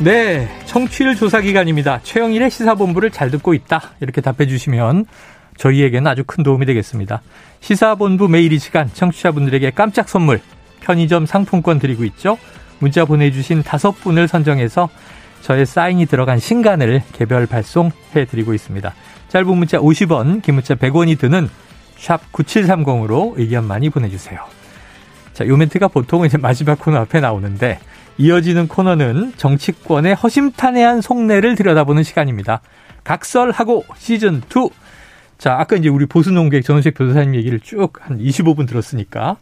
네, 청취율 조사 기간입니다. 최영일의 시사본부를 잘 듣고 있다. 이렇게 답해 주시면 저희에게는 아주 큰 도움이 되겠습니다. 시사본부 매일 이 시간 청취자분들에게 깜짝 선물, 편의점 상품권 드리고 있죠. 문자 보내주신 다섯 분을 선정해서 저의 사인이 들어간 신간을 개별 발송해 드리고 있습니다. 짧은 문자 50원, 긴 문자 100원이 드는 샵 9730으로 의견 많이 보내주세요. 자, 요 멘트가 보통 이제 마지막 코너 앞에 나오는데 이어지는 코너는 정치권의 허심탄회한 속내를 들여다보는 시간입니다. 각설하고 시즌 2. 자, 아까 이제 우리 보수 농객 전원식 변호사님 얘기를 쭉 한 25분 들었으니까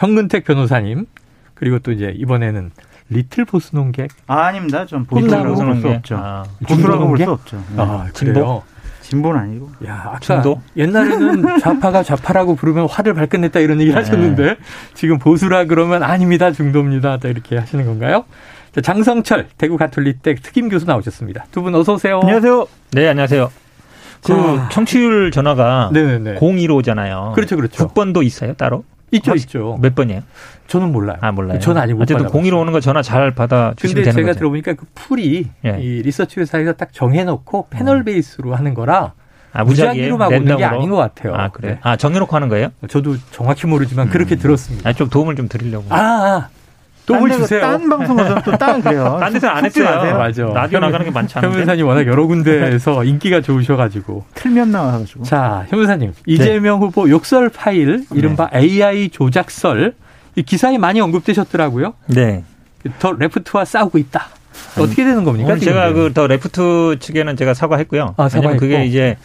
현근택 변호사님 그리고 또 이제 이번에는 리틀 보수 농객 아, 아닙니다. 좀 보수라고 볼 수 없죠. 아, 보수라고 볼 수 없죠. 네. 아, 그래요. 진보는 아니고. 야, 아까 중도? 옛날에는 좌파가 좌파라고 부르면 화를 발끈냈다 이런 얘기 네. 하셨는데 지금 보수라 그러면 아닙니다. 중도입니다. 또 이렇게 하시는 건가요? 자, 장성철 대구 가톨릭대 특임 교수 나오셨습니다. 두 분 어서 오세요. 안녕하세요. 네, 안녕하세요. 그 자, 청취율 전화가 네네네. 015잖아요. 그렇죠, 그렇죠. 국번도 있어요, 따로? 있죠, 있죠. 몇 번이에요? 저는 몰라요. 아, 몰라요. 저는 아직 못 어쨌든 공의로 오는 거 전화 잘 받아 주시면 되는 제가 거죠. 들어보니까 그 풀이 예. 이 리서치 회사에서 딱 정해놓고 패널 어. 베이스로 하는 거라 아, 무작위로 막 오는 게 아닌 것 같아요. 아, 그래. 네. 아, 정해놓고 하는 거예요? 저도 정확히 모르지만 음. 그렇게 들었습니다. 아, 좀 도움을 좀 드리려고. 아, 아. 도움을 주세요. 딴 방송에서는 또딴 그래요. 딴 데서 안 했어요. 마세요. 맞아. 라디오 나가는 게 많지 않은데. 현 변호사님 워낙 여러 군데에서 인기가 좋으셔가지고. 틀면 나와가지고. 자, 현 변호사님. 이재명 네. 후보 욕설 파일, 이른바 네. AI 조작설. 이 기사에 많이 언급되셨더라고요. 네. 더 레프트와 싸우고 있다. 어떻게 되는 겁니까? 제가 그 더 레프트 측에는 제가 사과했고요. 아, 왜냐면 그게 이제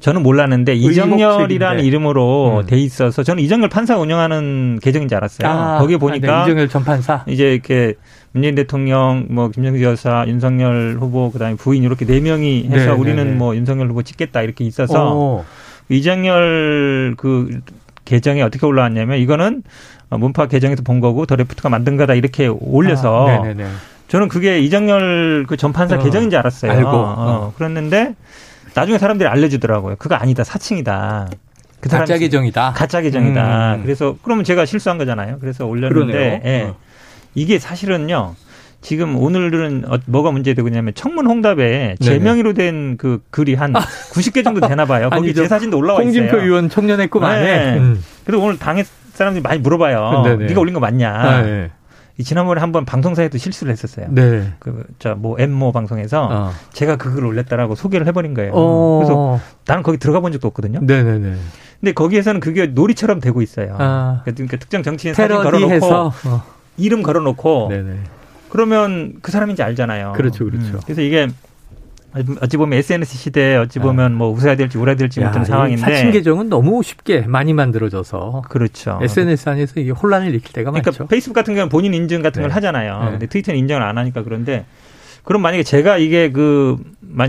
저는 몰랐는데 이정열이라는 이름으로 음. 돼 있어서 저는 이정열 판사 운영하는 계정인 줄 알았어요. 아, 거기 보니까 아, 네. 이정열 전 판사 이제 이렇게 문재인 대통령, 뭐 김정수 여사, 윤석열 후보 그다음에 부인 이렇게 네 명이 해서 네, 우리는 네, 네. 뭐 윤석열 후보 찍겠다 이렇게 있어서 오. 이정열 그 계정에 어떻게 올라왔냐면 이거는 문파 계정에서 본 거고 더 레프트가 만든 거다 이렇게 올려서 아, 저는 그게 이정열 그 전 판사 어, 계정인 줄 알았어요. 알고. 어, 어. 그랬는데 나중에 사람들이 알려주더라고요. 그거 아니다. 사칭이다. 그 가짜 계정이다. 가짜 계정이다. 음. 그래서 그러면 제가 실수한 거잖아요. 그래서 올렸는데 예. 어. 이게 사실은요. 지금 오늘은 어, 뭐가 문제되고 있냐면 청문 홍답에 제 명의로 된 그 글이 한 90개 정도 되나 봐요. 거기 아니, 제 사진도 올라와 있어요. 홍준표 의원 청년의 꿈 안에. 네. 음. 그래서 오늘 당에 사람들이 많이 물어봐요. 네네. 네가 올린 거 맞냐. 아, 네. 지난번에 한번 방송사에도 실수를 했었어요. 네. 그저뭐 엠모 방송에서 어. 제가 그걸 올렸다라고 소개를 해버린 거예요. 어. 그래서 나는 거기 들어가 본 적도 없거든요. 네네네. 근데 거기에서는 그게 놀이처럼 되고 있어요. 아. 그러니까 특정 정치인 사진 걸어놓고 어. 이름 걸어놓고 네네. 그러면 그 사람인지 알잖아요. 그렇죠, 그렇죠. 음. 그래서 이게 어찌 보면 SNS 시대에 어찌 아. 보면 뭐 웃어야 될지 울어야 될지 못한 상황인데 사칭 계정은 너무 쉽게 많이 만들어져서 그렇죠. SNS 안에서 이게 혼란을 일으킬 때가 그러니까 많죠. 페이스북 같은 경우는 본인 인증 같은 네. 걸 하잖아요. 네. 근데 트위터는 인정을 안 하니까 그런데 그럼 만약에 제가 이게 그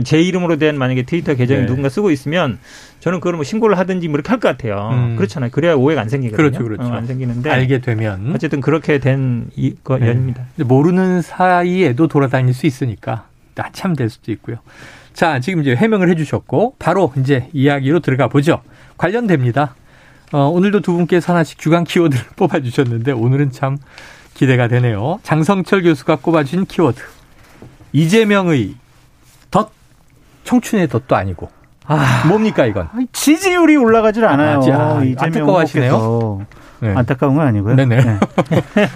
제 이름으로 된 만약에 트위터 계정이 네. 누군가 쓰고 있으면 저는 그걸 뭐 신고를 하든지 뭐 이렇게 할 것 같아요. 음. 그렇잖아요. 그래야 오해가 안 생기거든요. 그렇죠, 그렇죠. 어, 안 생기는데 알게 되면 어쨌든 그렇게 된 이 거 네. 연입니다. 모르는 사이에도 돌아다닐 수 있으니까 나참 될 수도 있고요. 자, 지금 이제 해명을 해주셨고 바로 이제 이야기로 들어가 보죠. 관련됩니다. 어, 오늘도 두 분께서 하나씩 주간 키워드를 뽑아주셨는데 오늘은 참 기대가 되네요. 장성철 교수가 꼽아주신 키워드. 이재명의 덧, 청춘의 덧도 아니고. 아, 뭡니까 이건? 지지율이 올라가질 않아요. 아, 안타까워하시네요. 네. 안타까운 건 아니고요. 네네.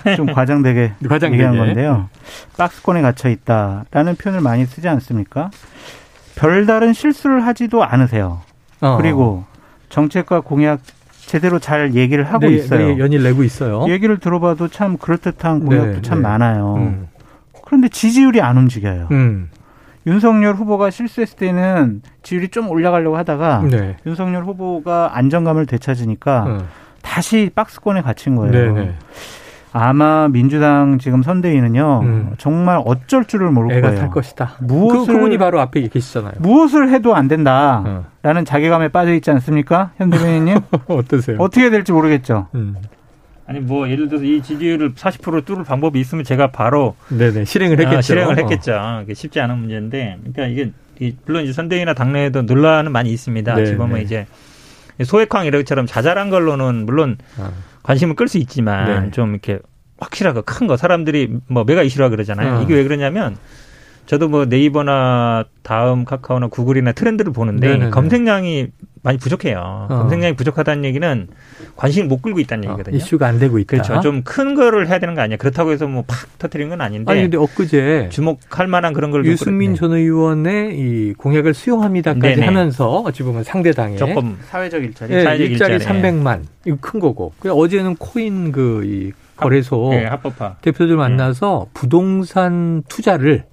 네. 좀 과장되게, 얘기한 건데요. 박스권에 갇혀 있다라는 표현을 많이 쓰지 않습니까? 별다른 실수를 하지도 않으세요. 어. 그리고 정책과 공약 제대로 잘 얘기를 하고 네, 있어요. 네, 연일 내고 있어요. 얘기를 들어봐도 참 그럴듯한 공약도 네, 참 네. 많아요. 음. 그런데 지지율이 안 움직여요. 음. 윤석열 후보가 실수했을 때는 지지율이 좀 올라가려고 하다가 네. 윤석열 후보가 안정감을 되찾으니까 음. 다시 박스권에 갇힌 거예요. 네, 아마 민주당 지금 선대위는요 음. 정말 어쩔 줄을 모를 애가 거예요. 탈 것이다. 무엇을 그, 그분이 바로 앞에 계시잖아요. 무엇을 해도 안 된다라는 어. 자괴감에 빠져 있지 않습니까, 현 대변인님? 어떠세요? 어떻게 될지 모르겠죠. 음. 아니 뭐 예를 들어서 이 지지율을 40% 뚫을 방법이 있으면 제가 바로 네네 실행을 했겠죠. 아, 실행을 했겠죠. 어. 이게 쉽지 않은 문제인데, 그러니까 이게 물론 이제 선대위나 당내에도 논란은 많이 있습니다. 네, 지금은 네. 이제 소액황 이렇게처럼 자잘한 걸로는 물론 아. 관심을 끌 수 있지만 네. 좀 이렇게 확실하고 큰 거 사람들이 뭐 메가 이슈라 그러잖아요. 어. 이게 왜 그러냐면 저도 뭐 네이버나 다음 카카오나 구글이나 트렌드를 보는데 네네네. 검색량이 많이 부족해요. 어. 검색량이 부족하다는 얘기는 관심을 못 끌고 있다는 어, 얘기거든요. 이슈가 안 되고 있다. 그렇죠. 좀 큰 거를 해야 되는 거 아니야. 그렇다고 해서 뭐 팍 터트리는 건 아닌데. 아니 근데 엊그제 주목할 만한 그런 걸 유승민 네. 전 의원의 이 공약을 수용합니다까지 네네. 하면서 어찌 보면 상대당의 조금 사회적 일자리, 네, 사회적 일자리, 일자리 300만 이거 큰 거고. 어제는 코인 그이 거래소 네, 합법화. 대표들 만나서 네. 부동산 투자를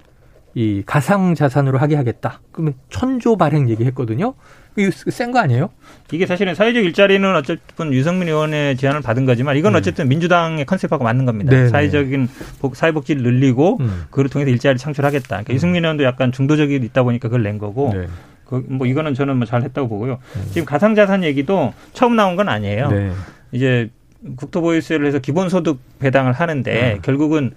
이 가상 자산으로 하게 하겠다. 그러면 천조 발행 얘기했거든요. 이거 센 거 아니에요? 이게 사실은 사회적 일자리는 어쨌든 유승민 의원의 제안을 받은 거지만 이건 네. 어쨌든 민주당의 컨셉하고 맞는 겁니다. 네네. 사회적인 사회복지를 늘리고 음. 그걸 통해서 일자리 창출하겠다. 그러니까 음. 유승민 의원도 약간 중도적이 있다 보니까 그걸 낸 거고. 네. 그, 뭐 이거는 저는 뭐 잘했다고 보고요. 음. 지금 가상자산 얘기도 처음 나온 건 아니에요. 네. 이제 국토보유세를 해서 기본소득 배당을 하는데 네. 결국은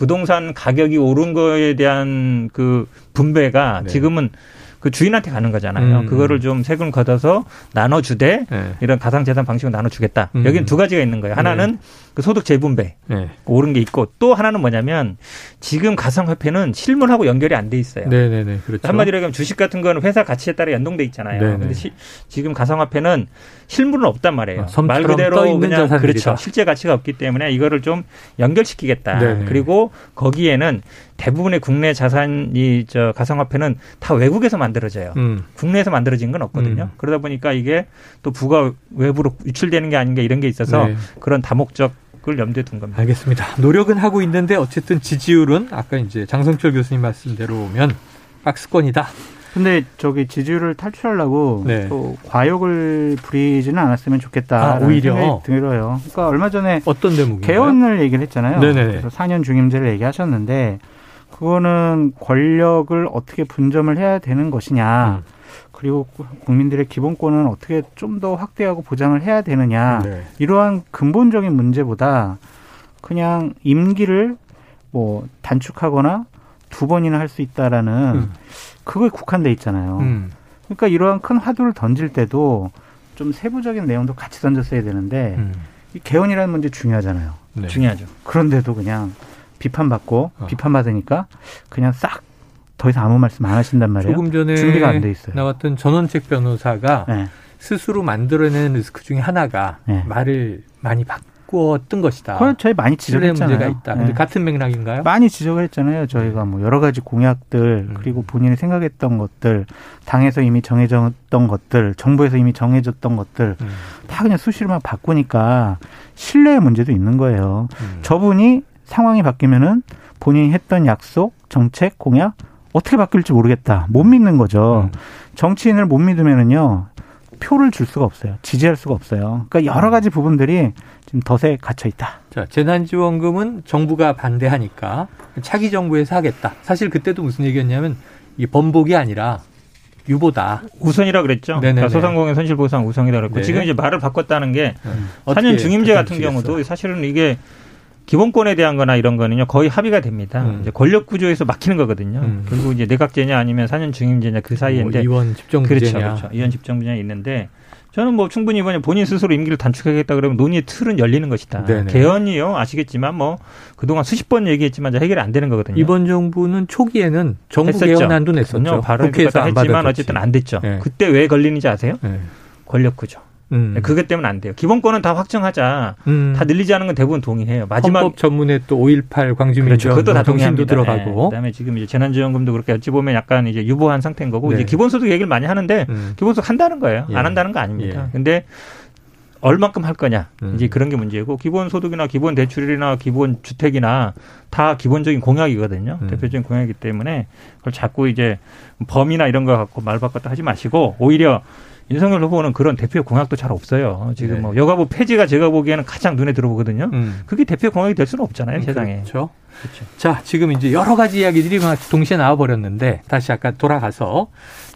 부동산 가격이 오른 거에 대한 그 분배가 네. 지금은 그 주인한테 가는 거잖아요. 음. 그거를 좀 세금을 걷어서 나눠주되 네. 이런 가상재산 방식으로 나눠주겠다. 음. 여기는 두 가지가 있는 거예요. 하나는 네. 그 소득 재분배 네. 오른 게 있고 또 하나는 뭐냐면 지금 가상화폐는 실물하고 연결이 안 돼 있어요. 네네네. 네, 네. 그렇죠. 한마디로 얘기하면 주식 같은 거는 회사 가치에 따라 연동돼 있잖아요. 네네. 근데 시, 지금 가상화폐는 실물은 없단 말이에요. 아, 말 그대로 그냥 자산들이다. 그렇죠. 실제 가치가 없기 때문에 이거를 좀 연결시키겠다. 네네. 그리고 거기에는 대부분의 국내 자산이 저 가상화폐는 다 외국에서 만들어져요. 음. 국내에서 만들어진 건 없거든요. 음. 그러다 보니까 이게 또 부가 외부로 유출되는 게 아닌가 이런 게 있어서 네. 그런 다목적 을 염두에 둔 겁니다. 알겠습니다. 노력은 하고 있는데 어쨌든 지지율은 아까 이제 장성철 교수님 말씀대로면 박스권이다. 근데 저기 지지율을 탈출하려고 네. 또 과욕을 부리지는 않았으면 좋겠다. 아, 오히려 들어요. 그러니까 얼마 전에 어떤 대목 개헌을 얘기를 했잖아요. 네네. 그래서 4년 중임제를 얘기하셨는데 그거는 권력을 어떻게 분점을 해야 되는 것이냐. 음. 그리고 국민들의 기본권은 어떻게 좀 더 확대하고 보장을 해야 되느냐. 네. 이러한 근본적인 문제보다 그냥 임기를 뭐 단축하거나 두 번이나 할 수 있다라는 음. 그거에 국한돼 있잖아요. 음. 그러니까 이러한 큰 화두를 던질 때도 좀 세부적인 내용도 같이 던졌어야 되는데 음. 이 개헌이라는 문제 중요하잖아요. 네. 중요하죠. 그런데도 그냥 비판받고 어. 비판받으니까 그냥 싹 더 이상 아무 말씀 안 하신단 말이에요. 조금 전에 준비가 안 돼 있어요. 나왔던 전원책 변호사가 네. 스스로 만들어낸 리스크 중에 하나가 네. 말을 많이 바꾸었던 것이다. 그건 저희 많이 지적했잖아요. 문제가 있다. 네. 근데 같은 맥락인가요? 많이 지적을 했잖아요. 저희가 뭐 여러 가지 공약들 음. 그리고 본인이 생각했던 것들 당에서 이미 정해졌던 것들 정부에서 이미 정해졌던 것들 음. 다 그냥 수시로만 바꾸니까 신뢰의 문제도 있는 거예요. 음. 저분이 상황이 바뀌면은 본인이 했던 약속, 정책, 공약 어떻게 바뀔지 모르겠다. 못 믿는 거죠. 음. 정치인을 못 믿으면은요. 표를 줄 수가 없어요. 지지할 수가 없어요. 그러니까 여러 가지 부분들이 지금 덫에 갇혀 있다. 자, 재난지원금은 정부가 반대하니까 차기 정부에서 하겠다. 사실 그때도 무슨 얘기였냐면 이 번복이 아니라 유보다. 우선이라 그랬죠. 그러니까 소상공인 손실보상 우선이라 그랬고 네. 지금 이제 말을 바꿨다는 게 음. 4년 중임제 같은 경우도 사실은 이게 기본권에 대한 거나 이런 거는요 거의 합의가 됩니다. 음. 이제 권력 구조에서 막히는 거거든요. 음. 그리고 이제 내각제냐 아니면 사년 중임제냐 그 사이인데 뭐 이원 집정부제냐 그렇죠, 그렇죠. 이원 집정부제냐 있는데 저는 뭐 충분히 이번에 본인 스스로 임기를 단축하겠다 그러면 논의의 틀은 열리는 것이다. 네네. 개헌이요 아시겠지만 뭐 그동안 수십 번 얘기했지만 해결이 안 되는 거거든요. 이번 정부는 초기에는 정부 했었죠. 개헌안도 냈었죠. 국회에서 했지만 어쨌든 안 됐죠. 네. 그때 왜 걸리는지 아세요? 네. 권력 구조. 음. 네, 그것 때문에 안 돼요. 기본권은 다 확정하자. 음. 다 늘리지 않은 건 대부분 동의해요. 마지막 헌법 전문에 또 5.18 광주민주화 그렇죠. 그것도 다 동의도 들어가고. 네. 그다음에 지금 이제 재난지원금도 그렇게 어찌 보면 약간 이제 유보한 상태인 거고 네. 이제 기본소득 얘기를 많이 하는데 음. 기본소득 한다는 거예요. 예. 안 한다는 거 아닙니다. 예. 근데 얼만큼 할 거냐 음. 이제 그런 게 문제고 기본 소득이나 기본 대출이나 기본 주택이나 다 기본적인 공약이거든요 음. 대표적인 공약이기 때문에 그걸 자꾸 이제 범위나 이런 거 갖고 말 바꿨다 하지 마시고 오히려 윤석열 후보는 그런 대표 공약도 잘 없어요. 지금 네. 뭐 여가부 폐지가 제가 보기에는 가장 눈에 들어보거든요. 음. 그게 대표 공약이 될 수는 없잖아요, 음, 세상에. 그렇죠. 그렇죠. 자, 지금 이제 여러 가지 이야기들이 막 동시에 나와버렸는데 다시 아까 돌아가서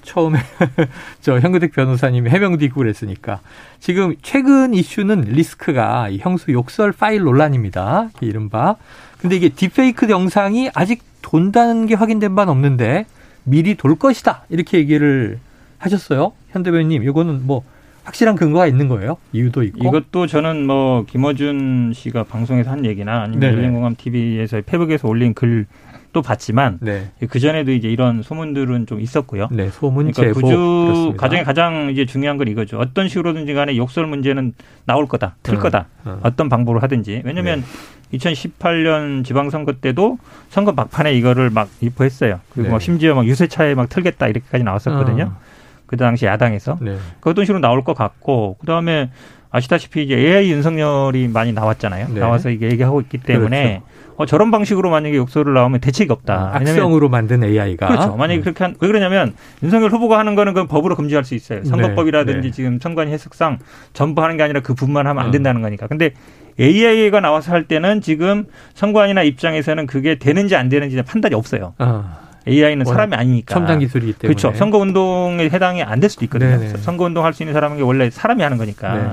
처음에 저 현근택 변호사님이 해명도 있고 그랬으니까 지금 최근 이슈는 리스크가 형수 욕설 파일 논란입니다. 이른바. 근데 이게 딥페이크 영상이 아직 돈다는 게 확인된 바는 없는데 미리 돌 것이다. 이렇게 얘기를 하셨어요. 현 대변인, 이거는 뭐 확실한 근거가 있는 거예요? 이유도 있고. 이것도 저는 뭐 김어준 씨가 방송에서 한 얘기나 아니면 열린공감 TV에서 페북에서 올린 글도 봤지만 네. 그 전에도 이제 이런 소문들은 좀 있었고요. 네, 소문 그러니까 구주 과정에 가장 이제 중요한 건 이거죠. 어떤 식으로든지 간에 욕설 문제는 나올 거다, 틀 음, 거다. 음. 어떤 방법으로 하든지. 왜냐하면 네. 2018년 지방선거 때도 선거 막판에 이거를 막 유포했어요. 그리고 네. 뭐 심지어 막 유세차에 막 틀겠다 이렇게까지 나왔었거든요. 어. 그 당시 야당에서 네. 그 어떤 식으로 나올 것 같고 그 다음에 아시다시피 이제 AI 윤석열이 많이 나왔잖아요. 네. 나와서 이게 얘기하고 있기 때문에 그렇죠. 어, 저런 방식으로 만약에 욕설을 나오면 대책이 없다. 아, 악성으로 만든 AI가 그렇죠. 만약에 음. 그렇게 한, 왜 그러냐면 윤석열 후보가 하는 거는 그 법으로 금지할 수 있어요. 선거법이라든지 네. 네. 지금 선관위 해석상 전부 하는 게 아니라 그 부분만 하면 안 음. 된다는 거니까. 근데 AI가 나와서 할 때는 지금 선관위나 입장에서는 그게 되는지 안 되는지 판단이 없어요. 아. AI는 사람이 아니니까. 첨단 기술이기 때문에. 그렇죠. 선거 운동에 해당이 안 될 수도 있거든요. 네네. 선거 운동 할 수 있는 사람은 원래 사람이 하는 거니까. 네.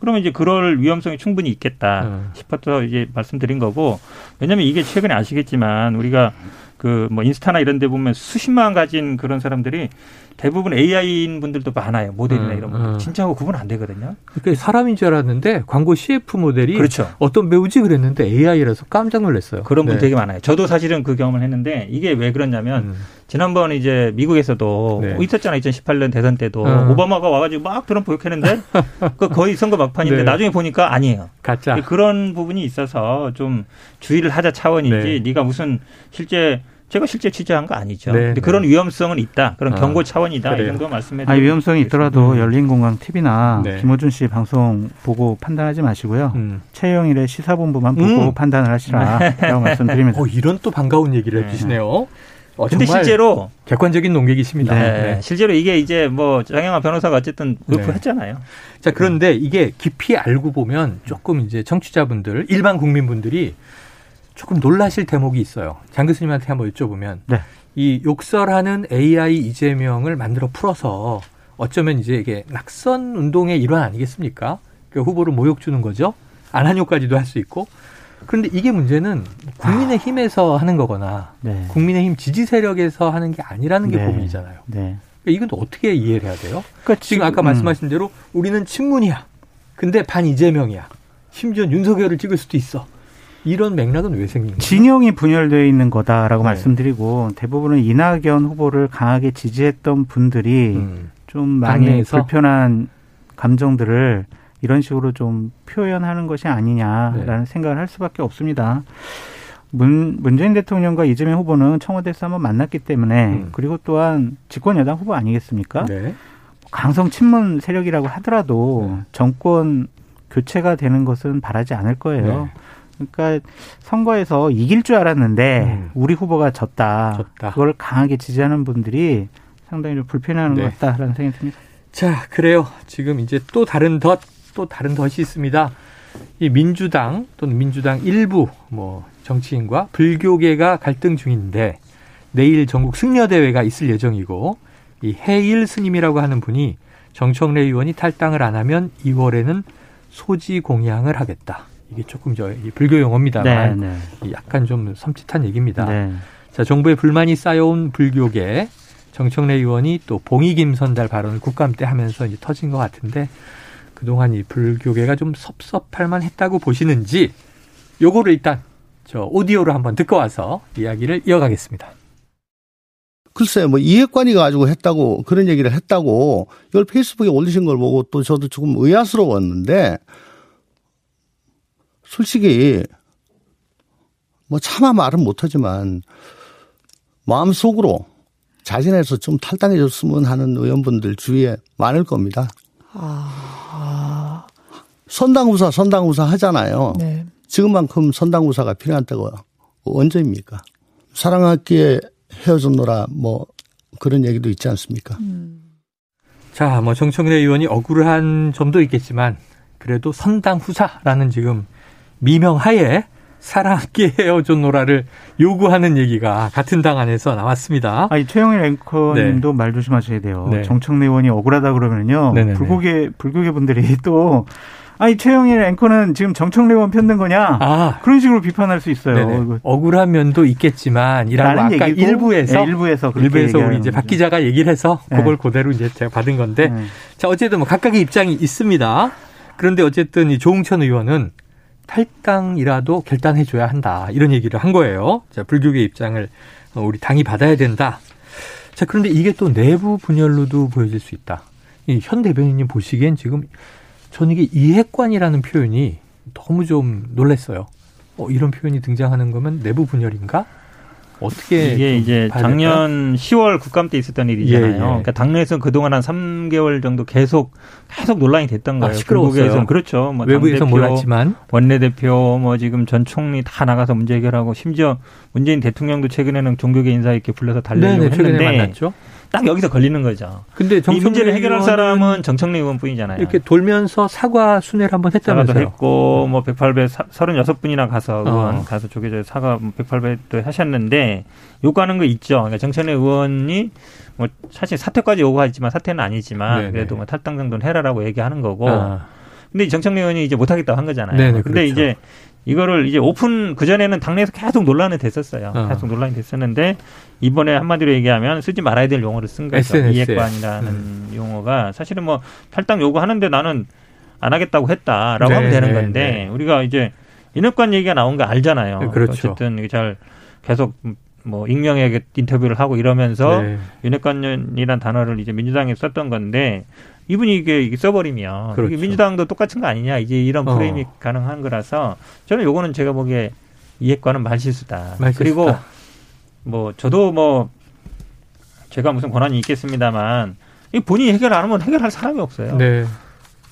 그러면 이제 그럴 위험성이 충분히 있겠다 음. 싶어서 이제 말씀드린 거고 왜냐하면 이게 최근에 아시겠지만 우리가 그 뭐 인스타나 이런 데 보면 수십만 가진 그런 사람들이 대부분 AI인 분들도 많아요. 모델이나 음, 이런 분들. 음. 진짜하고 구분 안 되거든요. 그러니까 사람인 줄 알았는데 광고 CF 모델이 그렇죠. 어떤 배우지 그랬는데 AI라서 깜짝 놀랐어요. 그런 분 네. 되게 많아요. 저도 사실은 그 경험을 했는데 이게 왜 그러냐면 음. 지난번 이제 미국에서도 네. 있었잖아요. 2018년 대선 때도 음. 오바마가 와가지고 막 트럼프 욕했는데 그 거의 선거 막판인데 네. 나중에 보니까 아니에요. 가짜. 그런 부분이 있어서 좀 주의를 하자 차원이지 네. 네가 무슨 실제 제가 실제 취재한 거 아니죠. 네, 근데 그런 네. 위험성은 있다. 그런 아, 경고 차원이다. 그래요. 이 정도 말씀해 드리고. 위험성이 있더라도 음. 열린공강 TV나 네. 김호준 씨 방송 보고 판단하지 마시고요. 음. 최영일의 시사본부만 보고 음. 판단을 하시라. 라고 말씀드립니다. 어, 이런 또 반가운 얘기를 네. 해주시네요. 어, 근데 실제로 객관적인 농객이십니다. 네. 네. 실제로 이게 이제 뭐 장영화 변호사가 어쨌든 의프했잖아요. 네. 자 그런데 이게 깊이 알고 보면 조금 이제 청취자분들 일반 국민분들이 조금 놀라실 대목이 있어요. 장 교수님한테 한번 여쭤보면 네. 이 욕설하는 AI 이재명을 만들어 풀어서 어쩌면 이제 이게 낙선 운동의 일환 아니겠습니까? 그 후보를 모욕 주는 거죠. 안한효까지도 할 수 있고. 그런데 이게 문제는 국민의 힘에서 아. 하는 거거나 네. 국민의 힘 지지 세력에서 하는 게 아니라는 게 네. 고민이잖아요. 네. 그러니까 이건 어떻게 이해를 해야 돼요? 그러니까 지금 아까 음. 말씀하신 대로 우리는 친문이야. 근데 반 이재명이야. 심지어 윤석열을 찍을 수도 있어. 이런 맥락은 왜 생긴 거예요? 진영이 분열되어 있는 거다라고 네. 말씀드리고 대부분은 이낙연 후보를 강하게 지지했던 분들이 음. 좀 많이 당내에서? 불편한 감정들을 이런 식으로 좀 표현하는 것이 아니냐라는 네. 생각을 할 수밖에 없습니다. 문, 문재인 대통령과 이재명 후보는 청와대에서 한번 만났기 때문에 음. 그리고 또한 집권 여당 후보 아니겠습니까? 네. 강성 친문 세력이라고 하더라도 네. 정권 교체가 되는 것은 바라지 않을 거예요. 네. 그러니까 선거에서 이길 줄 알았는데 음. 우리 후보가 졌다. 졌다. 그걸 강하게 지지하는 분들이 상당히 좀 불편해하는 네. 것 같다라는 생각이 듭니다. 자, 그래요. 지금 이제 또 다른 덫, 또 다른 덫이 있습니다. 이 민주당 또는 민주당 일부 뭐 정치인과 불교계가 갈등 중인데 내일 전국 승려 대회가 있을 예정이고 이 해일 스님이라고 하는 분이 정청래 의원이 탈당을 안 하면 2월에는 소지 공양을 하겠다. 이게 조금 저 불교 용어입니다만 네, 네. 약간 좀 섬찟한 얘기입니다. 네. 자, 정부에 불만이 쌓여온 불교계 정청래 의원이 또 봉이김 선달 발언을 국감 때 하면서 이제 터진 것 같은데 그동안 이 불교계가 좀 섭섭할 만 했다고 보시는지 요거를 일단 저 오디오로 한번 듣고 와서 이야기를 이어가겠습니다. 글쎄, 뭐, 이해관이가 가지고 했다고, 그런 얘기를 했다고, 이걸 페이스북에 올리신 걸 보고 또 저도 조금 의아스러웠는데, 솔직히 뭐 차마 말은 못하지만 마음속으로 자신에서 좀 탈당해줬으면 하는 의원분들 주위에 많을 겁니다. 아... 선당우사, 선당우사 하잖아요. 네. 지금만큼 선당우사가 필요한 때가 언제입니까? 사랑할기에 헤어졌노라 뭐 그런 얘기도 있지 않습니까? 음. 자, 뭐 정청래 의원이 억울한 점도 있겠지만 그래도 선당 후사라는 지금 미명하에 사랑하게 헤어져 노라를 요구하는 얘기가 같은 당 안에서 나왔습니다. 아니 최영일 앵커님도 네. 말 조심하셔야 돼요. 네. 정청래 의원이 억울하다 그러면요. 불고개 불고개 분들이 또 아니 최영일 앵커는 지금 정청래 의원 편든 거냐? 아. 그런 식으로 비판할 수 있어요. 억울한 면도 있겠지만 이라고 아까 얘기고, 일부에서 네, 일부에서 일부에서 우리 이제 박 기자가 얘기를 해서 네. 그걸 그대로 이제 제가 받은 건데 네. 자 어쨌든 뭐 각각의 입장이 있습니다. 그런데 어쨌든 이 조홍천 의원은 탈당이라도 결단해줘야 한다. 이런 얘기를 한 거예요. 자, 불교계 입장을 우리 당이 받아야 된다. 자, 그런데 이게 또 내부 분열로도 보여질 수 있다. 이 현 대변인님 보시기엔 지금 저는 이게 이해관이라는 표현이 너무 좀 놀랐어요. 어, 이런 표현이 등장하는 거면 내부 분열인가? 어떻게 이게 이제 작년 될까요? 10월 국감 때 있었던 일이잖아요. 예, 예. 그러니까 당내에서는 그동안 한 3개월 정도 계속 계속 논란이 됐던 거예요. 아, 시끄러웠어요. 그렇죠. 뭐 외부에서 몰랐지만 원내대표 뭐 지금 전 총리 다 나가서 문제 해결하고 심지어 문재인 대통령도 최근에는 종교계 인사 이렇게 불러서 달래려고 네네, 했는데 만났죠. 딱 여기서 걸리는 거죠. 근데 이 문제를 해결할 사람은 정청래 의원뿐이잖아요. 이렇게 돌면서 사과 순회를 한번 했다면서요. 사과도 했고 뭐 108배 36분이나 가서 의원 어. 가서 조계조 사과 108배도 하셨는데 요구하는 거 있죠. 그러니까 정청래 의원이 뭐 사실 사퇴까지 요구하지만 사퇴는 아니지만 네네. 그래도 뭐 탈당 정도는 해라라고 얘기하는 거고. 아. 근데 정청래 의원이 이제 못하겠다고 한 거잖아요. 네네, 근데 그렇죠. 이제 이거를 이제 오픈 그 전에는 당내에서 계속 논란이 됐었어요. 어. 계속 논란이 됐었는데 이번에 한마디로 얘기하면 쓰지 말아야 될 용어를 쓴 거죠. SNS. 이해관이라는 음. 용어가 사실은 뭐 탈당 요구하는데 나는 안 하겠다고 했다라고 네, 하면 되는 네, 건데 네. 우리가 이제 인허권 얘기가 나온 거 알잖아요. 네, 그렇죠. 어쨌든 잘 계속 뭐 익명의 인터뷰를 하고 이러면서 네. 윤핵관이란 단어를 이제 민주당에 썼던 건데 이분이 이게 써버리면 그렇죠. 이게 민주당도 똑같은 거 아니냐 이제 이런 어. 프레임이 어. 가능한 거라서 저는 요거는 제가 보기에 이해과는 말실수다. 말실수다. 그리고 뭐 저도 뭐 제가 무슨 권한이 있겠습니다만 이 본인이 해결 안 하면 해결할 사람이 없어요. 네.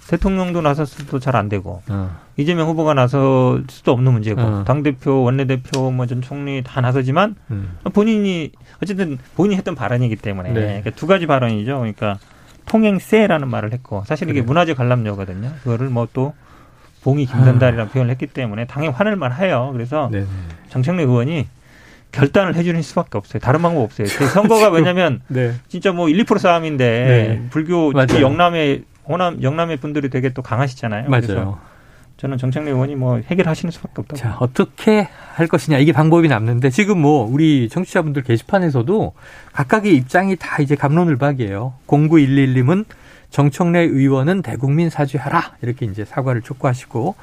대통령도 나섰을 때잘안 되고 어. 이재명 후보가 나설 수도 없는 문제고 어. 당 대표, 원내 대표, 뭐 전 총리 다 나서지만 음. 본인이 어쨌든 본인이 했던 발언이기 때문에 네. 그러니까 두 가지 발언이죠. 그러니까 통행세라는 말을 했고 사실 이게 그래. 문화재 관람료거든요. 그거를 뭐 또 봉이 김전달이라는 아. 표현을 했기 때문에 당연히 화낼 만해요. 그래서 네네. 정청래 의원이 결단을 해주는 수밖에 없어요. 다른 방법 없어요. 그 선거가 왜냐면 네. 진짜 뭐 1, 2% 싸움인데 네. 불교 특히 영남의 호남 영남의 분들이 되게 또 강하시잖아요. 맞아요. 그래서 저는 정청래 의원이 뭐 해결하시는 수밖에 없다고. 자, 어떻게 할 것이냐 이게 방법이 남는데 지금 뭐 우리 청취자분들 게시판에서도 각각의 입장이 다 이제 감론을박이에요. 0911님은 정청래 의원은 대국민 사죄하라 이렇게 이제 사과를 촉구하시고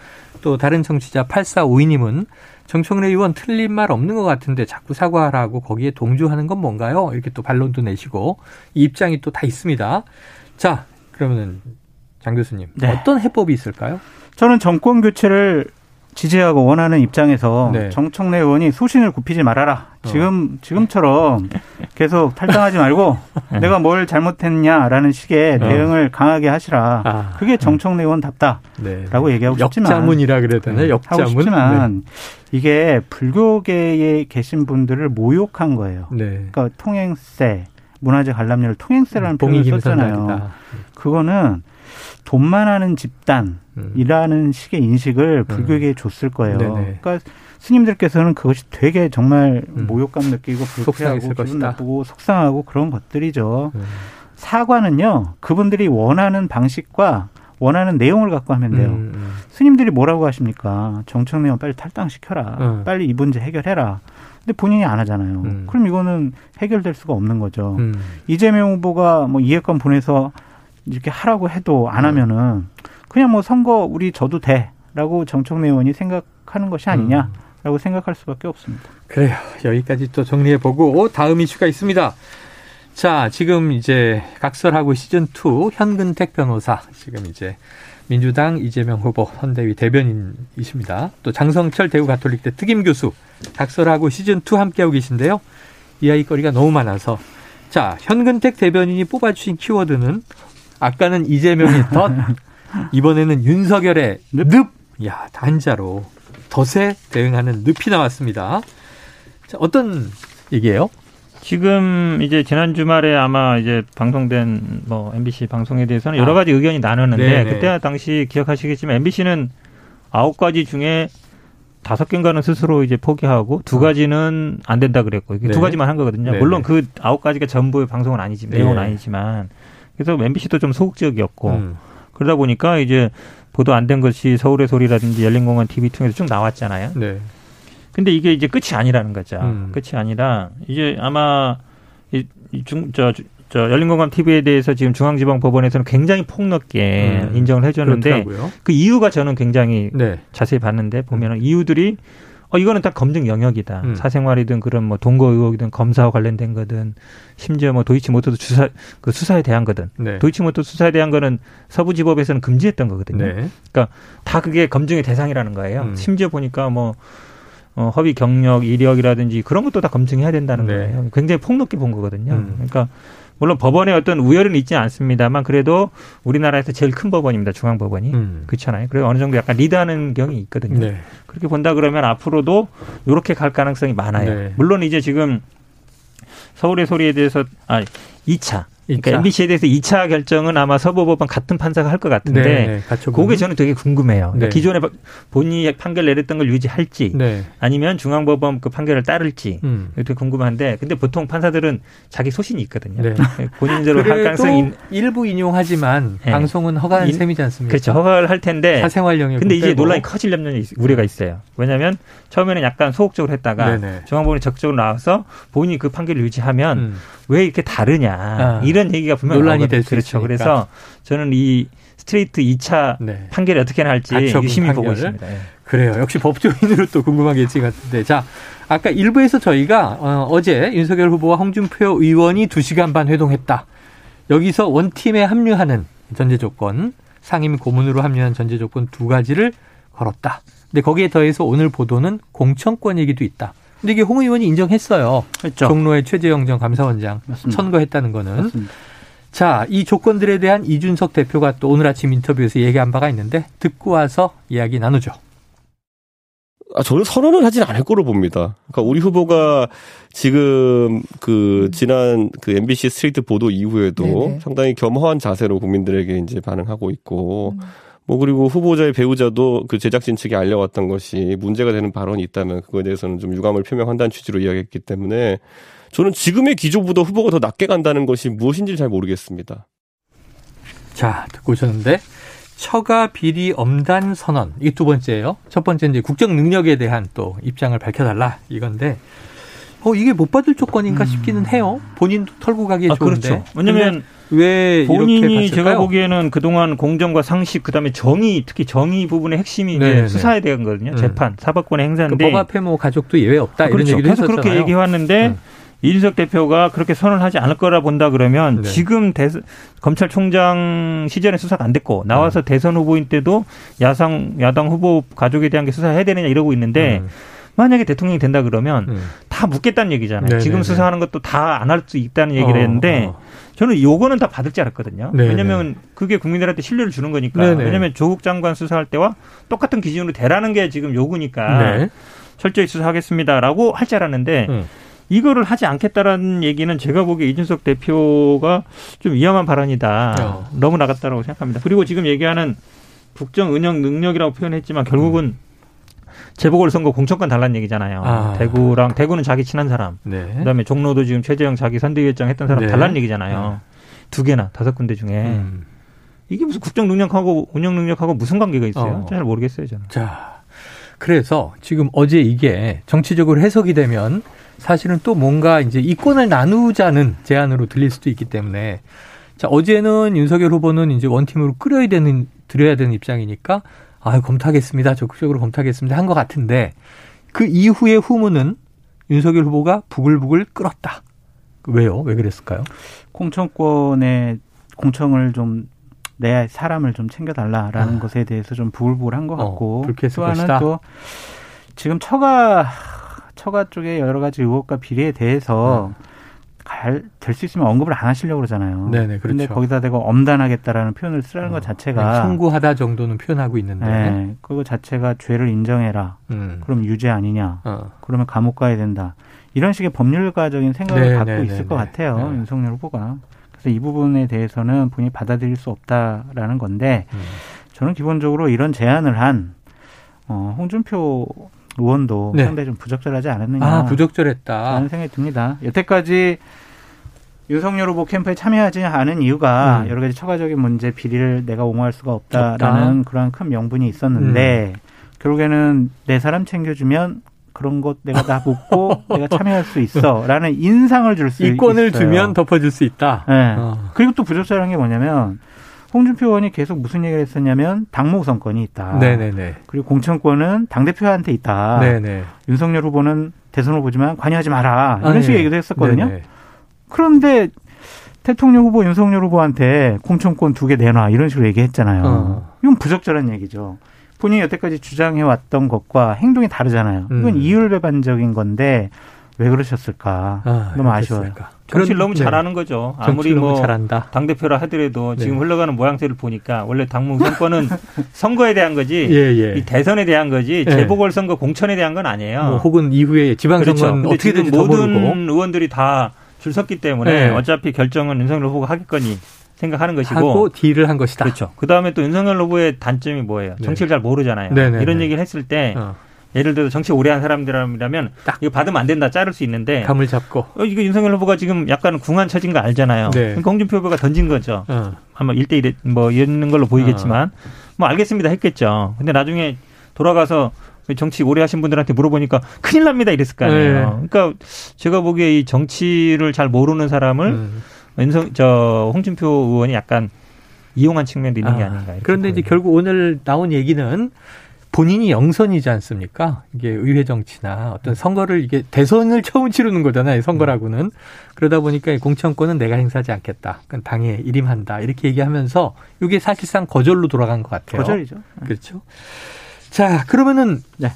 또 다른 청취자 8452님은 정청래 의원 틀린 말 없는 것 같은데 자꾸 사과하라고 거기에 동조하는 건 뭔가요? 이렇게 또 반론도 내시고 이 입장이 또 다 있습니다. 자 그러면은 장 교수님 네. 어떤 해법이 있을까요? 저는 정권 교체를 지지하고 원하는 입장에서 네. 정청래 의원이 소신을 굽히지 말아라. 어. 지금 지금처럼 계속 탈당하지 말고 내가 뭘 잘못했냐라는 식의 어. 대응을 강하게 하시라. 아. 그게 정청래 의원답다라고 네. 얘기하고 싶지만 역자문이라 그래야 되나? 네. 역자문. 하고 싶지만 네. 이게 불교계에 계신 분들을 모욕한 거예요. 네. 그러니까 통행세, 문화재 관람료를 통행세라는 표현을 썼잖아요. 그거는 돈만 하는 집단이라는 음. 식의 인식을 불교계에 음. 줬을 거예요. 네네. 그러니까 스님들께서는 그것이 되게 정말 음. 모욕감 느끼고 불쾌하고 기분 것이다. 나쁘고 속상하고 그런 것들이죠. 음. 사과는요 그분들이 원하는 방식과 원하는 내용을 갖고 하면 돼요. 음, 음. 스님들이 뭐라고 하십니까? 정청래원 빨리 탈당시켜라. 음. 빨리 이 문제 해결해라. 근데 본인이 안 하잖아요. 음. 그럼 이거는 해결될 수가 없는 거죠. 이재명 후보가 뭐 이해권 보내서 이렇게 하라고 해도 안 네. 하면은 그냥 뭐 선거 우리 져도 돼라고 정청래 의원이 생각하는 것이 아니냐 라고 음. 생각할 수밖에 없습니다. 그래요. 여기까지 또 정리해 보고 다음 이슈가 있습니다. 자, 지금 이제 각설하고 시즌 2 현근택 변호사 지금 이제 민주당 이재명 후보 선대위 대변인이십니다. 또 장성철 대구 가톨릭대 특임 교수 각설하고 시즌 2 함께하고 계신데요. 이야기거리가 너무 많아서 자, 현근택 대변인이 뽑아주신 키워드는 아까는 이재명의 덧, 이번에는 윤석열의 늪. 야, 단자로 덫에 대응하는 늪이 나왔습니다. 자, 어떤 얘기예요? 지금 이제 지난 주말에 아마 이제 방송된 뭐 MBC 방송에 대해서는 여러 아. 가지 아. 의견이 나눴는데 그때 당시 기억하시겠지만 MBC는 아홉 가지 중에 다섯 개인가는 스스로 이제 포기하고 두 어. 가지는 안 된다 그랬고 네. 두 가지만 한 거거든요. 네. 물론 그 아홉 가지가 전부의 방송은 아니지만 내용은 네. 아니지만 그래서 MBC도 좀 소극적이었고 음. 그러다 보니까 이제 보도 안 된 것이 서울의 소리라든지 열린공원 TV 통해서 쭉 나왔잖아요. 네. 근데 이게 이제 끝이 아니라는 거죠. 음. 끝이 아니라 이제 아마 이중저 저 열린공감 TV에 대해서 지금 중앙지방법원에서는 굉장히 폭넓게 음, 인정을 해줬는데 그렇더라고요. 그 이유가 저는 굉장히 네. 자세히 봤는데 보면은 음. 이유들이 어 이거는 다 검증 영역이다. 음. 사생활이든 그런 뭐 동거 의혹이든 검사와 관련된 거든 심지어 뭐 도이치모터도 수사 그 수사에 대한 거든 네. 도이치모터 수사에 대한 거는 서부지법에서는 금지했던 거거든요. 네. 그러니까 다 그게 검증의 대상이라는 거예요. 음. 심지어 보니까 뭐 어, 허위 경력, 이력이라든지 그런 것도 다 검증해야 된다는 네. 거예요. 굉장히 폭넓게 본 거거든요. 음. 그러니까 물론 법원에 어떤 우열은 있지는 않습니다만 그래도 우리나라에서 제일 큰 법원입니다. 중앙법원이. 음. 그렇잖아요. 그리고 어느 정도 약간 리드하는 경이 있거든요. 네. 그렇게 본다 그러면 앞으로도 이렇게 갈 가능성이 많아요. 네. 물론 이제 지금 서울의 소리에 대해서 아 2차 그러니까 MBC에 대해서 2차 결정은 아마 서부법원 같은 판사가 할 것 같은데 네, 네 그게 저는 되게 궁금해요. 그러니까 네. 기존에 본인이 판결 내렸던 걸 유지할지 네. 아니면 중앙법원 그 판결을 따를지 음. 되게 궁금한데 근데 보통 판사들은 자기 소신이 있거든요. 네. 본인대로 할 가능성이 일부 인용하지만 네. 방송은 허가한 인, 셈이지 않습니까? 그렇죠. 허가를 할 텐데 사생활 영역 근데 이제 논란이 커질 염려는 우려가 있어요. 왜냐하면 처음에는 약간 소극적으로 했다가. 중앙법원이 적극적으로 나와서 본인이 그 판결을 유지하면 음. 왜 이렇게 다르냐 아. 이런 얘기가 분명 논란이 될 수 그렇죠. 있으니까. 그래서 저는 이 스트레이트 2차 네. 판결이 어떻게 나올지 유심히 판결을? 보고 있습니다. 네. 그래요. 역시 법조인으로 또 궁금한 게 있을 것 같은데. 자, 아까 일부에서 저희가 어, 제 윤석열 후보와 홍준표 의원이 2시간 반 회동했다. 여기서 원팀에 합류하는 전제 조건, 상임 고문으로 합류한 전제 조건 두 가지를 걸었다. 근데 거기에 더해서 오늘 보도는 공천권 얘기도 있다. 근데 이게 홍 의원이 인정했어요. 그렇죠. 종로의 최재형 전 감사원장 맞습니다. 천거했다는 거는. 맞습니다. 자, 이 조건들에 대한 이준석 대표가 또 오늘 아침 인터뷰에서 얘기한 바가 있는데 듣고 와서 이야기 나누죠. 아, 저는 선언을 하진 않을 거로 봅니다. 그러니까 우리 후보가 지금 그 지난 그 MBC 스트레이트 보도 이후에도 네네. 상당히 겸허한 자세로 국민들에게 이제 반응하고 있고 음. 뭐 그리고 후보자의 배우자도 그 제작진 측에 알려왔던 것이 문제가 되는 발언이 있다면 그거에 대해서는 좀 유감을 표명한다는 취지로 이야기했기 때문에 저는 지금의 기조보다 후보가 더 낮게 간다는 것이 무엇인지 잘 모르겠습니다. 자, 듣고 오셨는데 처가 비리 엄단 선언 이게 두 번째예요. 첫 번째 이제 국정 능력에 대한 또 입장을 밝혀달라 이건데 어 이게 못 받을 조건인가 음. 싶기는 해요. 본인도 털고 가기에 아, 좋은데. 그렇죠. 왜냐면 왜 본인이 제가 보기에는 그동안 공정과 상식 그다음에 정의 특히 정의 부분의 핵심이 네, 이제 네. 수사에 대한 거거든요. 음. 재판, 사법권의 행사인데 그법 앞에 뭐 가족도 예외 없다 아, 이런 그렇죠. 얘기도 계속 했었잖아요. 그렇게 얘기해 왔는데 음. 이준석 대표가 그렇게 선언하지 않을 거라 본다 그러면 네. 지금 대, 검찰총장 시절에 수사가 안 됐고 나와서 음. 대선 후보인 때도 야상 야당 후보 가족에 대한 게 수사해야 되느냐 이러고 있는데 음. 만약에 대통령이 된다 그러면 음. 다 묻겠다는 얘기잖아요. 네네네. 지금 수사하는 것도 다 안 할 수 있다는 얘기를 어, 했는데 어. 저는 요거는 다 받을 줄 알았거든요. 네네. 왜냐하면 그게 국민들한테 신뢰를 주는 거니까. 네네. 왜냐하면 조국 장관 수사할 때와 똑같은 기준으로 대라는 게 지금 요구니까 네. 철저히 수사하겠습니다라고 할 줄 알았는데 음. 이거를 하지 않겠다라는 얘기는 제가 보기에 이준석 대표가 좀 위험한 발언이다. 어. 너무 나갔다라고 생각합니다. 그리고 지금 얘기하는 국정 운영 능력이라고 표현했지만 결국은 음. 재보궐선거 공천권 달라는 얘기잖아요. 아. 대구랑 대구는 자기 친한 사람. 네. 그다음에 종로도 지금 최재형 자기 선대위원장 했던 사람 네. 달라는 얘기잖아요. 네. 두 개나 다섯 군데 중에 음. 이게 무슨 국정 능력하고 운영 능력하고 무슨 관계가 있어요? 어. 잘 모르겠어요, 저는. 자, 그래서 지금 어제 이게 정치적으로 해석이 되면 사실은 또 뭔가 이제 이권을 나누자는 제안으로 들릴 수도 있기 때문에 자 어제는 윤석열 후보는 이제 원팀으로 끌어야 되는 들여야 되는 입장이니까 아 검토하겠습니다. 적극적으로 검토하겠습니다. 한 것 같은데 그 이후의 후문은 윤석열 후보가 부글부글 끌었다. 왜요? 왜 그랬을까요? 공천권에 공청을 좀 내 사람을 좀 챙겨달라라는 아. 것에 대해서 좀 부글부글한 것 어, 같고 어, 또 하나는 또 지금 처가 처가 쪽의 여러 가지 의혹과 비리에 대해서 음. 될 수 있으면 언급을 안 하시려고 그러잖아요. 네네, 그렇죠. 근데 거기다 대고 엄단하겠다라는 표현을 쓰라는 어, 것 자체가 청구하다 정도는 표현하고 있는데 네, 그거 자체가 죄를 인정해라. 음. 그럼 유죄 아니냐? 어. 그러면 감옥 가야 된다. 이런 식의 법률가적인 생각을 네, 갖고 네, 있을 네, 것 네. 같아요. 네. 윤석열 후보가. 그래서 이 부분에 대해서는 본인이 받아들일 수 없다라는 건데 음. 저는 기본적으로 이런 제안을 한 어, 홍준표 의원도 네. 상당히 좀 부적절하지 않았느냐. 아, 부적절했다. 라는 생각이 듭니다. 여태까지 윤석열 후보 캠프에 참여하지 않은 이유가 음. 여러 가지 처가적인 문제 비리를 내가 옹호할 수가 없다라는 없다. 그러한 큰 명분이 있었는데 음. 결국에는 내 사람 챙겨주면 그런 것 내가 다 묻고 내가 참여할 수 있어라는 인상을 줄 수 있어요. 이권을 주면 덮어줄 수 있다. 네. 어. 그리고 또 부적절한 게 뭐냐면 홍준표 의원이 계속 무슨 얘기를 했었냐면 당무 우선권이 있다. 네네네. 그리고 공천권은 당 대표한테 있다. 네네. 윤석열 후보는 대선 후보지만 관여하지 마라 이런 아, 식의 네. 얘기도 했었거든요. 네네. 그런데 대통령 후보 윤석열 후보한테 공천권 두 개 내놔 이런 식으로 얘기했잖아요. 어. 이건 부적절한 얘기죠. 본인이 여태까지 주장해왔던 것과 행동이 다르잖아요. 이건 음. 이율배반적인 건데 왜 그러셨을까? 아, 너무 아쉬워요. 정치를 너무 네. 잘하는 거죠. 아무리 뭐 당 대표라 하더라도 네. 지금 흘러가는 모양새를 보니까 원래 당무 우선권은 선거에 대한 거지, 예, 예. 이 대선에 대한 거지, 예. 재보궐 선거 공천에 대한 건 아니에요. 뭐 혹은 이후에 지방선거는 그렇죠. 어떻게 되지 모든 의원들이 다 줄 섰기 때문에 네. 어차피 결정은 윤석열 후보가 하겠거니 생각하는 것이고 하고 딜을 한 것이다. 그렇죠. 그 다음에 또 윤석열 후보의 단점이 뭐예요? 네. 정치를 잘 모르잖아요. 네네네. 네, 이런 네. 얘기를 했을 때. 어. 예를 들어 정치 오래 한 사람들이라면 딱 이거 받으면 안 된다 자를 수 있는데 감을 잡고 어, 이거 윤석열 후보가 지금 약간 궁한 처진 거 알잖아요. 네. 그러니까 홍준표 후보가 던진 거죠. 어. 아마 1대1 뭐 이런 걸로 보이겠지만 어. 뭐 알겠습니다 했겠죠. 근데 나중에 돌아가서 정치 오래 하신 분들한테 물어보니까 큰일 납니다 이랬을 거 아니에요. 네. 그러니까 제가 보기에 이 정치를 잘 모르는 사람을 음. 윤석 저 홍준표 의원이 약간 이용한 측면도 있는 아, 게 아닌가. 그런데 보여요. 이제 결국 오늘 나온 얘기는 본인이 영선이지 않습니까? 이게 의회 정치나 어떤 선거를 이게 대선을 처음 치르는 거잖아요. 선거라고는. 그러다 보니까 공천권은 내가 행사하지 않겠다. 그건 당에 일임한다. 이렇게 얘기하면서 이게 사실상 거절로 돌아간 것 같아요. 거절이죠. 그렇죠. 자, 그러면은 네.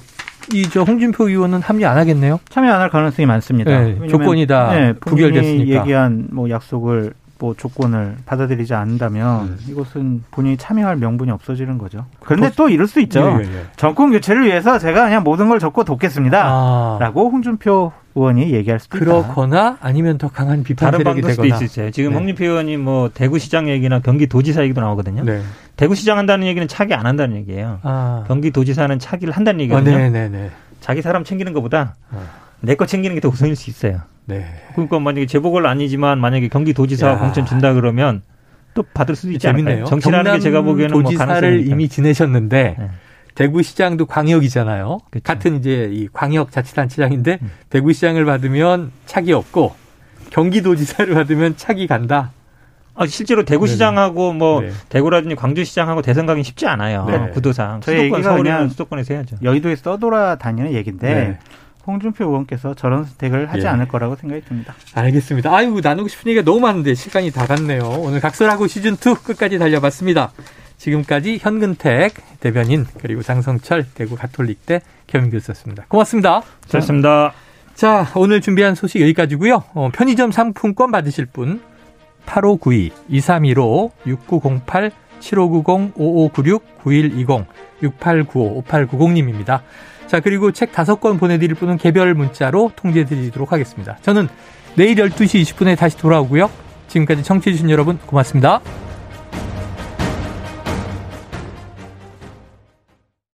이저 홍준표 의원은 합류 안 하겠네요? 참여 안 할 가능성이 많습니다. 네, 조건이 다 네, 부결됐으니까. 얘기한 뭐 약속을 뭐 조건을 받아들이지 않는다면 음. 이것은 본인이 참여할 명분이 없어지는 거죠. 그런데 또 이럴 수 있죠. 예, 예, 예. 정권 교체를 위해서 제가 그냥 모든 걸 접고 돕겠습니다. 아. 라고 홍준표 의원이 얘기할 수도 그렇거나 있다. 아니면 더 강한 비판 다른 방법도 있어요. 지금 네. 홍준표 의원이 뭐 대구시장 얘기나 경기도지사 얘기도 나오거든요. 네. 대구시장 한다는 얘기는 차기 안 한다는 얘기예요. 아. 경기도지사는 차기를 한다는 얘기거든요. 어, 네, 네, 네. 자기 사람 챙기는 것보다 어. 내거 챙기는 게 더 우선일 수 있어요. 네. 그러니까 만약에 재보궐 아니지만 만약에 경기도지사 공천 준다 그러면 또 받을 수도 있지 않을까요? 정치라는 게 제가 보기에는 뭐 도지사를 뭐 이미 지내셨는데 네. 대구시장도 광역이잖아요. 그쵸. 같은 이제 이 광역자치단체장인데 음. 대구시장을 받으면 차기 없고 경기도지사를 받으면 차기 간다. 아, 실제로 대구시장하고 뭐 네. 대구라든지 광주시장하고 대선 가기 쉽지 않아요. 네. 구도상. 수도권 서울이면 수도권에서 해야죠. 여의도에 떠돌아다니는 얘기인데 네. 홍준표 의원께서 저런 선택을 하지 예. 않을 거라고 생각이 듭니다. 알겠습니다. 아유 나누고 싶은 얘기가 너무 많은데 시간이 다 갔네요. 오늘 각설하고 시즌 2 끝까지 달려봤습니다. 지금까지 현근택 대변인 그리고 장성철 대구 가톨릭대 겸임교수였습니다. 고맙습니다. 고맙습니다. 자 오늘 준비한 소식 여기까지고요. 어, 편의점 상품권 받으실 분 8592 2315 6908 7590 5596 9120 6895 5890님입니다. 자, 그리고 책 다섯 권 보내드릴 분은 개별 문자로 통지해드리도록 하겠습니다. 저는 내일 12시 20분에 다시 돌아오고요. 지금까지 청취해주신 여러분 고맙습니다.